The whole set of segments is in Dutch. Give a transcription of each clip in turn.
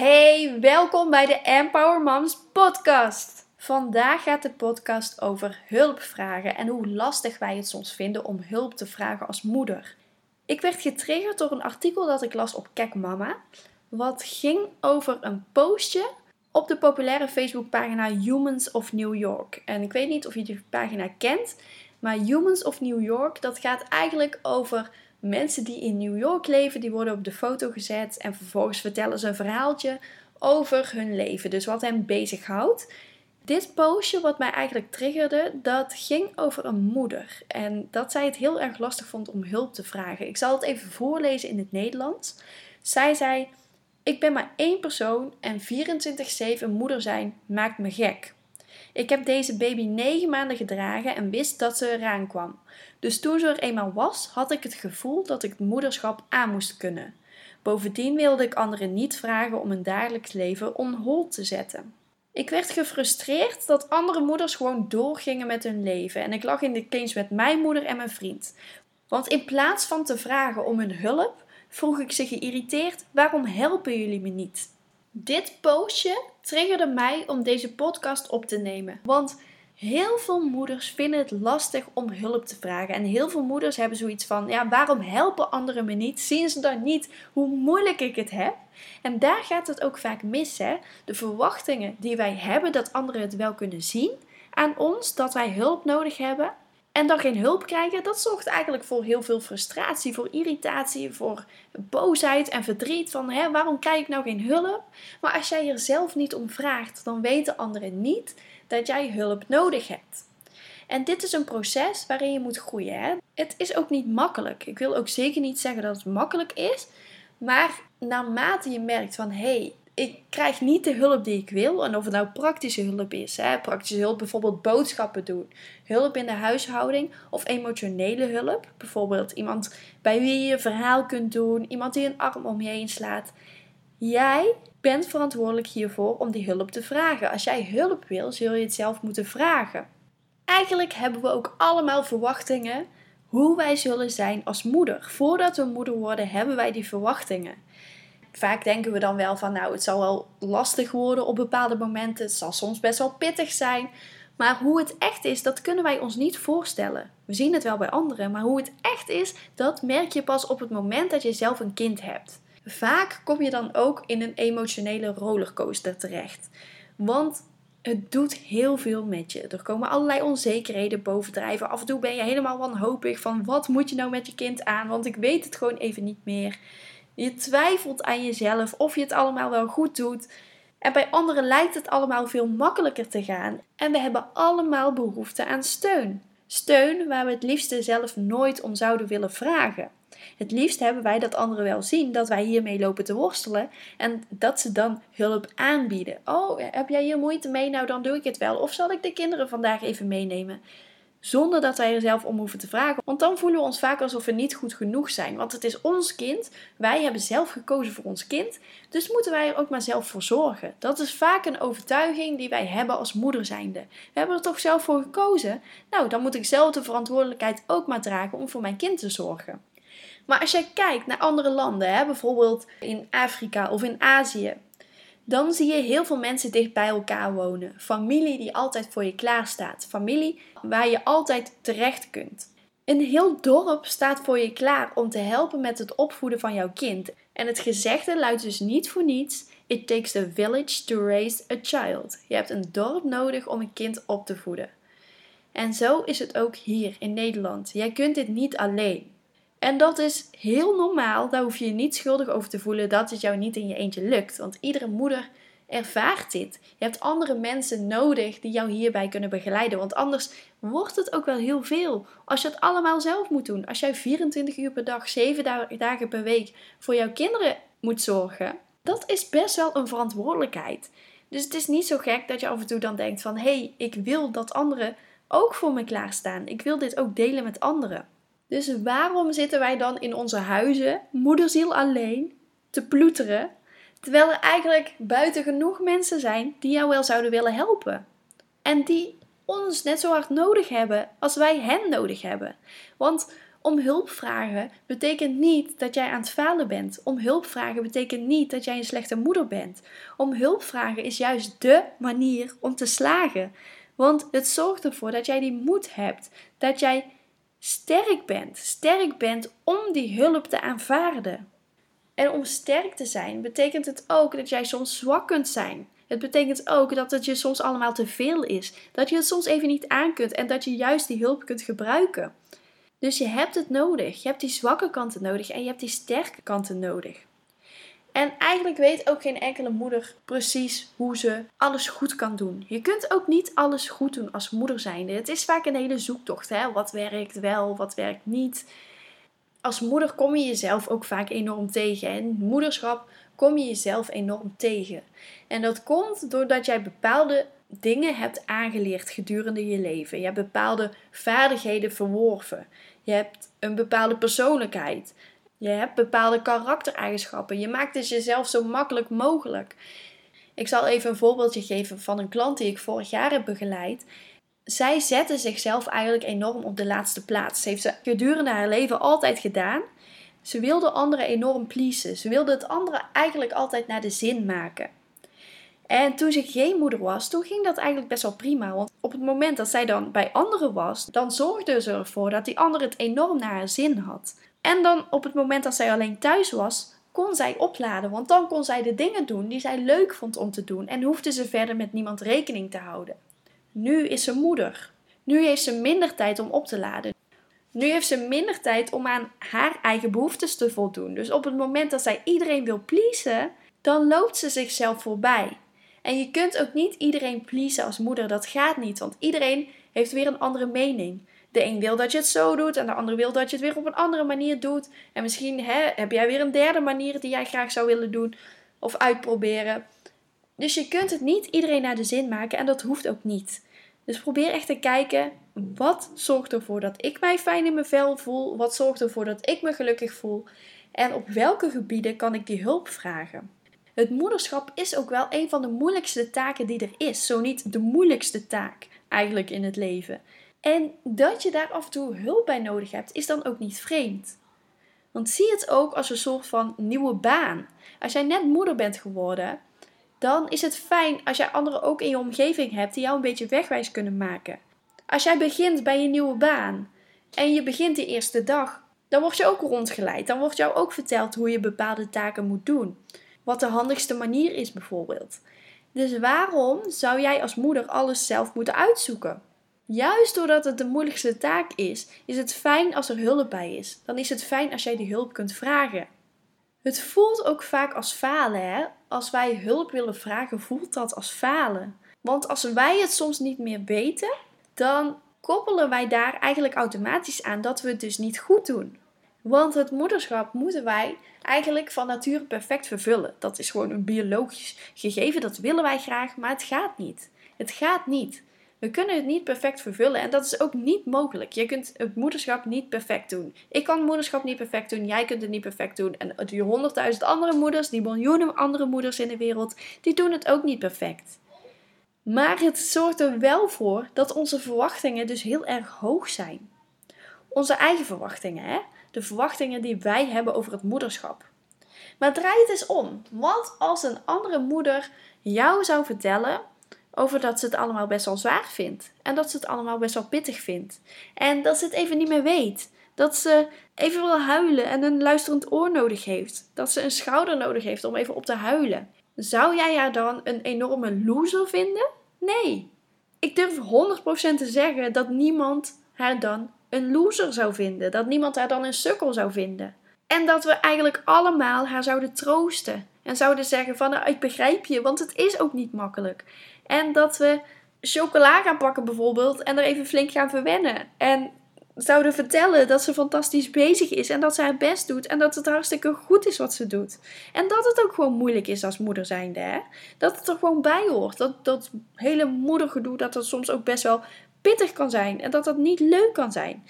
Hey, welkom bij de Empower Moms podcast. Vandaag gaat de podcast over hulpvragen en hoe lastig wij het soms vinden om hulp te vragen als moeder. Ik werd getriggerd door een artikel dat ik las op Kek Mama, wat ging over een postje op de populaire Facebookpagina Humans of New York. En ik weet niet of je die pagina kent, maar Humans of New York, dat gaat eigenlijk over mensen die in New York leven, die worden op de foto gezet en vervolgens vertellen ze een verhaaltje over hun leven. Dus wat hen bezighoudt. Dit postje, wat mij eigenlijk triggerde, dat ging over een moeder. En dat zij het heel erg lastig vond om hulp te vragen. Ik zal het even voorlezen in het Nederlands. Zij zei: Ik ben maar één persoon en 24-7 moeder zijn maakt me gek. Ik heb deze baby negen maanden gedragen en wist dat ze eraan kwam. Dus toen ze er eenmaal was, had ik het gevoel dat ik het moederschap aan moest kunnen. Bovendien wilde ik anderen niet vragen om hun dagelijks leven on hold te zetten. Ik werd gefrustreerd dat andere moeders gewoon doorgingen met hun leven en ik lag in de clinch met mijn moeder en mijn vriend. Want in plaats van te vragen om hun hulp, vroeg ik ze geïrriteerd: waarom helpen jullie me niet? Dit postje triggerde mij om deze podcast op te nemen. Want heel veel moeders vinden het lastig om hulp te vragen. En heel veel moeders hebben zoiets van: ja, waarom helpen anderen me niet? Zien ze dan niet hoe moeilijk ik het heb? En daar gaat het ook vaak mis, hè? De verwachtingen die wij hebben dat anderen het wel kunnen zien aan ons, dat wij hulp nodig hebben. En dan geen hulp krijgen, dat zorgt eigenlijk voor heel veel frustratie, voor irritatie, voor boosheid en verdriet. Van hè, waarom krijg ik nou geen hulp? Maar als jij er zelf niet om vraagt, dan weten anderen niet dat jij hulp nodig hebt. En dit is een proces waarin je moet groeien. Hè? Het is ook niet makkelijk. Ik wil ook zeker niet zeggen dat het makkelijk is. Maar naarmate je merkt van hé, hey, ik krijg niet de hulp die ik wil. En of het nou praktische hulp is, hè? praktische hulp bijvoorbeeld boodschappen doen, hulp in de huishouding of emotionele hulp. Bijvoorbeeld iemand bij wie je een verhaal kunt doen, iemand die een arm om je heen slaat. Jij bent verantwoordelijk hiervoor om die hulp te vragen. Als jij hulp wil, zul je het zelf moeten vragen. Eigenlijk hebben we ook allemaal verwachtingen hoe wij zullen zijn als moeder. Voordat we moeder worden, hebben wij die verwachtingen vaak denken we dan wel van, nou, het zal wel lastig worden op bepaalde momenten. Het zal soms best wel pittig zijn. Maar hoe het echt is, dat kunnen wij ons niet voorstellen. We zien het wel bij anderen, maar hoe het echt is, dat merk je pas op het moment dat je zelf een kind hebt. Vaak kom je dan ook in een emotionele rollercoaster terecht. Want het doet heel veel met je. Er komen allerlei onzekerheden bovendrijven. Af en toe ben je helemaal wanhopig van wat moet je nou met je kind aan? Want ik weet het gewoon even niet meer. Je twijfelt aan jezelf of je het allemaal wel goed doet. En bij anderen lijkt het allemaal veel makkelijker te gaan. En we hebben allemaal behoefte aan steun. Steun waar we het liefste zelf nooit om zouden willen vragen. Het liefst hebben wij dat anderen wel zien dat wij hiermee lopen te worstelen en dat ze dan hulp aanbieden. Oh, heb jij hier moeite mee? Nou, dan doe ik het wel. Of zal ik de kinderen vandaag even meenemen? Zonder dat wij er zelf om hoeven te vragen. Want dan voelen we ons vaak alsof we niet goed genoeg zijn. Want het is ons kind. Wij hebben zelf gekozen voor ons kind. Dus moeten wij er ook maar zelf voor zorgen. Dat is vaak een overtuiging die wij hebben als moeder zijnde. We hebben er toch zelf voor gekozen? Nou, dan moet ik zelf de verantwoordelijkheid ook maar dragen om voor mijn kind te zorgen. Maar als jij kijkt naar andere landen, hè, bijvoorbeeld in Afrika of in Azië, dan zie je heel veel mensen dicht bij elkaar wonen. Familie die altijd voor je klaar staat. Familie waar je altijd terecht kunt. Een heel dorp staat voor je klaar om te helpen met het opvoeden van jouw kind. En het gezegde luidt dus niet voor niets: It takes a village to raise a child. Je hebt een dorp nodig om een kind op te voeden. En zo is het ook hier in Nederland. Jij kunt dit niet alleen. En dat is heel normaal. Daar hoef je je niet schuldig over te voelen dat het jou niet in je eentje lukt. Want iedere moeder ervaart dit. Je hebt andere mensen nodig die jou hierbij kunnen begeleiden. Want anders wordt het ook wel heel veel. Als je het allemaal zelf moet doen. Als jij 24 uur per dag, 7 dagen per week voor jouw kinderen moet zorgen. Dat is best wel een verantwoordelijkheid. Dus het is niet zo gek dat je af en toe dan denkt van... Hé, hey, ik wil dat anderen ook voor me klaarstaan. Ik wil dit ook delen met anderen. Dus waarom zitten wij dan in onze huizen, moederziel alleen, te ploeteren, terwijl er eigenlijk buiten genoeg mensen zijn die jou wel zouden willen helpen? En die ons net zo hard nodig hebben als wij hen nodig hebben. Want Om hulp vragen betekent niet dat jij aan het falen bent. Om hulp vragen betekent niet dat jij een slechte moeder bent. Om hulp vragen is juist dé manier om te slagen. Want het zorgt ervoor dat jij die moed hebt, dat jij sterk bent. Sterk bent om die hulp te aanvaarden. En om sterk te zijn betekent het ook dat jij soms zwak kunt zijn. Het betekent ook dat het je soms allemaal te veel is. Dat je het soms even niet aan kunt en dat je juist die hulp kunt gebruiken. Dus je hebt het nodig. Je hebt die zwakke kanten nodig en je hebt die sterke kanten nodig. En eigenlijk weet ook geen enkele moeder precies hoe ze alles goed kan doen. Je kunt ook niet alles goed doen als moeder zijnde. Het is vaak een hele zoektocht. Hè? Wat werkt wel, wat werkt niet. Als moeder kom je jezelf ook vaak enorm tegen. En moederschap kom je jezelf enorm tegen. En dat komt doordat jij bepaalde dingen hebt aangeleerd gedurende je leven. Je hebt bepaalde vaardigheden verworven. Je hebt een bepaalde persoonlijkheid. Je hebt bepaalde karaktereigenschappen. Je maakt het jezelf zo makkelijk mogelijk. Ik zal even een voorbeeldje geven van een klant die ik vorig jaar heb begeleid. Zij zette zichzelf eigenlijk enorm op de laatste plaats. Ze heeft ze gedurende haar leven altijd gedaan. Ze wilde anderen enorm pleasen. Ze wilde het anderen eigenlijk altijd naar de zin maken. En toen ze geen moeder was, toen ging dat eigenlijk best wel prima. Want op het moment dat zij dan bij anderen was, dan zorgde ze ervoor dat die ander het enorm naar haar zin had. En dan op het moment dat zij alleen thuis was, kon zij opladen. Want dan kon zij de dingen doen die zij leuk vond om te doen. En hoefde ze verder met niemand rekening te houden. Nu is ze moeder. Nu heeft ze minder tijd om op te laden. Nu heeft ze minder tijd om aan haar eigen behoeftes te voldoen. Dus op het moment dat zij iedereen wil pleasen, dan loopt ze zichzelf voorbij. En je kunt ook niet iedereen pleasen als moeder. Dat gaat niet, want iedereen heeft weer een andere mening. De een wil dat je het zo doet en de ander wil dat je het weer op een andere manier doet. En misschien hè, heb jij weer een derde manier die jij graag zou willen doen of uitproberen. Dus je kunt het niet iedereen naar de zin maken en dat hoeft ook niet. Dus probeer echt te kijken, wat zorgt ervoor dat ik mij fijn in mijn vel voel? Wat zorgt ervoor dat ik me gelukkig voel? En op welke gebieden kan ik die hulp vragen? Het moederschap is ook wel een van de moeilijkste taken die er is. Zo niet de moeilijkste taak eigenlijk in het leven. En dat je daar af en toe hulp bij nodig hebt, is dan ook niet vreemd. Want zie het ook als een soort van nieuwe baan. Als jij net moeder bent geworden, dan is het fijn als jij anderen ook in je omgeving hebt die jou een beetje wegwijs kunnen maken. Als jij begint bij je nieuwe baan en je begint die eerste dag, dan word je ook rondgeleid. Dan wordt jou ook verteld hoe je bepaalde taken moet doen. Wat de handigste manier is bijvoorbeeld. Dus waarom zou jij als moeder alles zelf moeten uitzoeken? Juist doordat het de moeilijkste taak is, is het fijn als er hulp bij is. Dan is het fijn als jij die hulp kunt vragen. Het voelt ook vaak als falen, hè? Als wij hulp willen vragen, voelt dat als falen. Want als wij het soms niet meer weten, dan koppelen wij daar eigenlijk automatisch aan dat we het dus niet goed doen. Want het moederschap moeten wij eigenlijk van nature perfect vervullen. Dat is gewoon een biologisch gegeven, dat willen wij graag, maar het gaat niet. Het gaat niet. We kunnen het niet perfect vervullen en dat is ook niet mogelijk. Je kunt het moederschap niet perfect doen. Ik kan het moederschap niet perfect doen, jij kunt het niet perfect doen. En die honderdduizend andere moeders, die miljoenen andere moeders in de wereld, die doen het ook niet perfect. Maar het zorgt er wel voor dat onze verwachtingen dus heel erg hoog zijn. Onze eigen verwachtingen, hè? De verwachtingen die wij hebben over het moederschap. Maar draai het eens om. Wat als een andere moeder jou zou vertellen over dat ze het allemaal best wel zwaar vindt. En dat ze het allemaal best wel pittig vindt. En dat ze het even niet meer weet. Dat ze even wil huilen en een luisterend oor nodig heeft. Dat ze een schouder nodig heeft om even op te huilen. Zou jij haar dan een enorme loser vinden? Nee. Ik durf 100% te zeggen dat niemand haar dan een loser zou vinden. Dat niemand haar dan een sukkel zou vinden. En dat we eigenlijk allemaal haar zouden troosten. En zouden zeggen van nou, ik begrijp je, want het is ook niet makkelijk. En dat we chocola gaan pakken bijvoorbeeld en er even flink gaan verwennen. En zouden vertellen dat ze fantastisch bezig is en dat ze haar best doet en dat het hartstikke goed is wat ze doet. En dat het ook gewoon moeilijk is als moeder zijnde. Hè? Dat het er gewoon bij hoort. Dat, dat hele moedergedoe, dat het soms ook best wel pittig kan zijn en dat dat niet leuk kan zijn.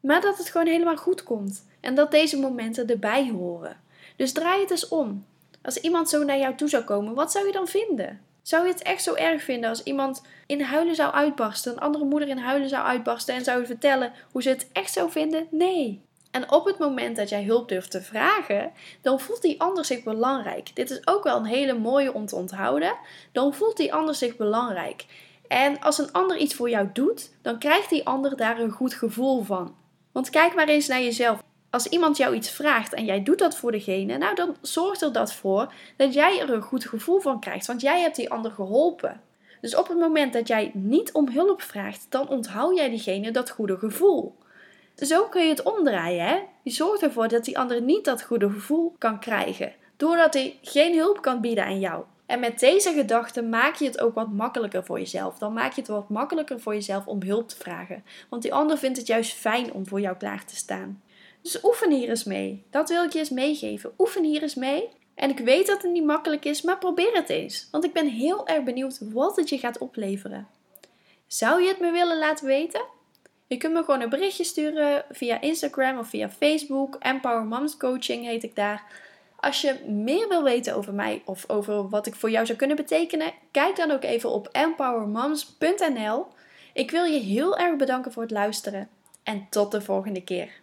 Maar dat het gewoon helemaal goed komt en dat deze momenten erbij horen. Dus draai het eens om. Als iemand zo naar jou toe zou komen, wat zou je dan vinden? Zou je het echt zo erg vinden als iemand in huilen zou uitbarsten, een andere moeder in huilen zou uitbarsten en zou vertellen hoe ze het echt zou vinden? Nee. En op het moment dat jij hulp durft te vragen, dan voelt die ander zich belangrijk. Dit is ook wel een hele mooie om te onthouden. Dan voelt die ander zich belangrijk. En als een ander iets voor jou doet, dan krijgt die ander daar een goed gevoel van. Want kijk maar eens naar jezelf. Als iemand jou iets vraagt en jij doet dat voor degene, nou dan zorgt er dat voor dat jij er een goed gevoel van krijgt, want jij hebt die ander geholpen. Dus op het moment dat jij niet om hulp vraagt, dan onthoud jij diegene dat goede gevoel. Zo kun je het omdraaien. Hè? Je zorgt ervoor dat die ander niet dat goede gevoel kan krijgen, doordat hij geen hulp kan bieden aan jou. En met deze gedachte maak je het ook wat makkelijker voor jezelf. Dan maak je het wat makkelijker voor jezelf om hulp te vragen. Want die ander vindt het juist fijn om voor jou klaar te staan. Dus oefen hier eens mee. Dat wil ik je eens meegeven. Oefen hier eens mee. En ik weet dat het niet makkelijk is, maar probeer het eens. Want ik ben heel erg benieuwd wat het je gaat opleveren. Zou je het me willen laten weten? Je kunt me gewoon een berichtje sturen via Instagram of via Facebook. Empower Moms Coaching heet ik daar. Als je meer wil weten over mij of over wat ik voor jou zou kunnen betekenen, kijk dan ook even op empowermoms.nl. Ik wil je heel erg bedanken voor het luisteren en tot de volgende keer.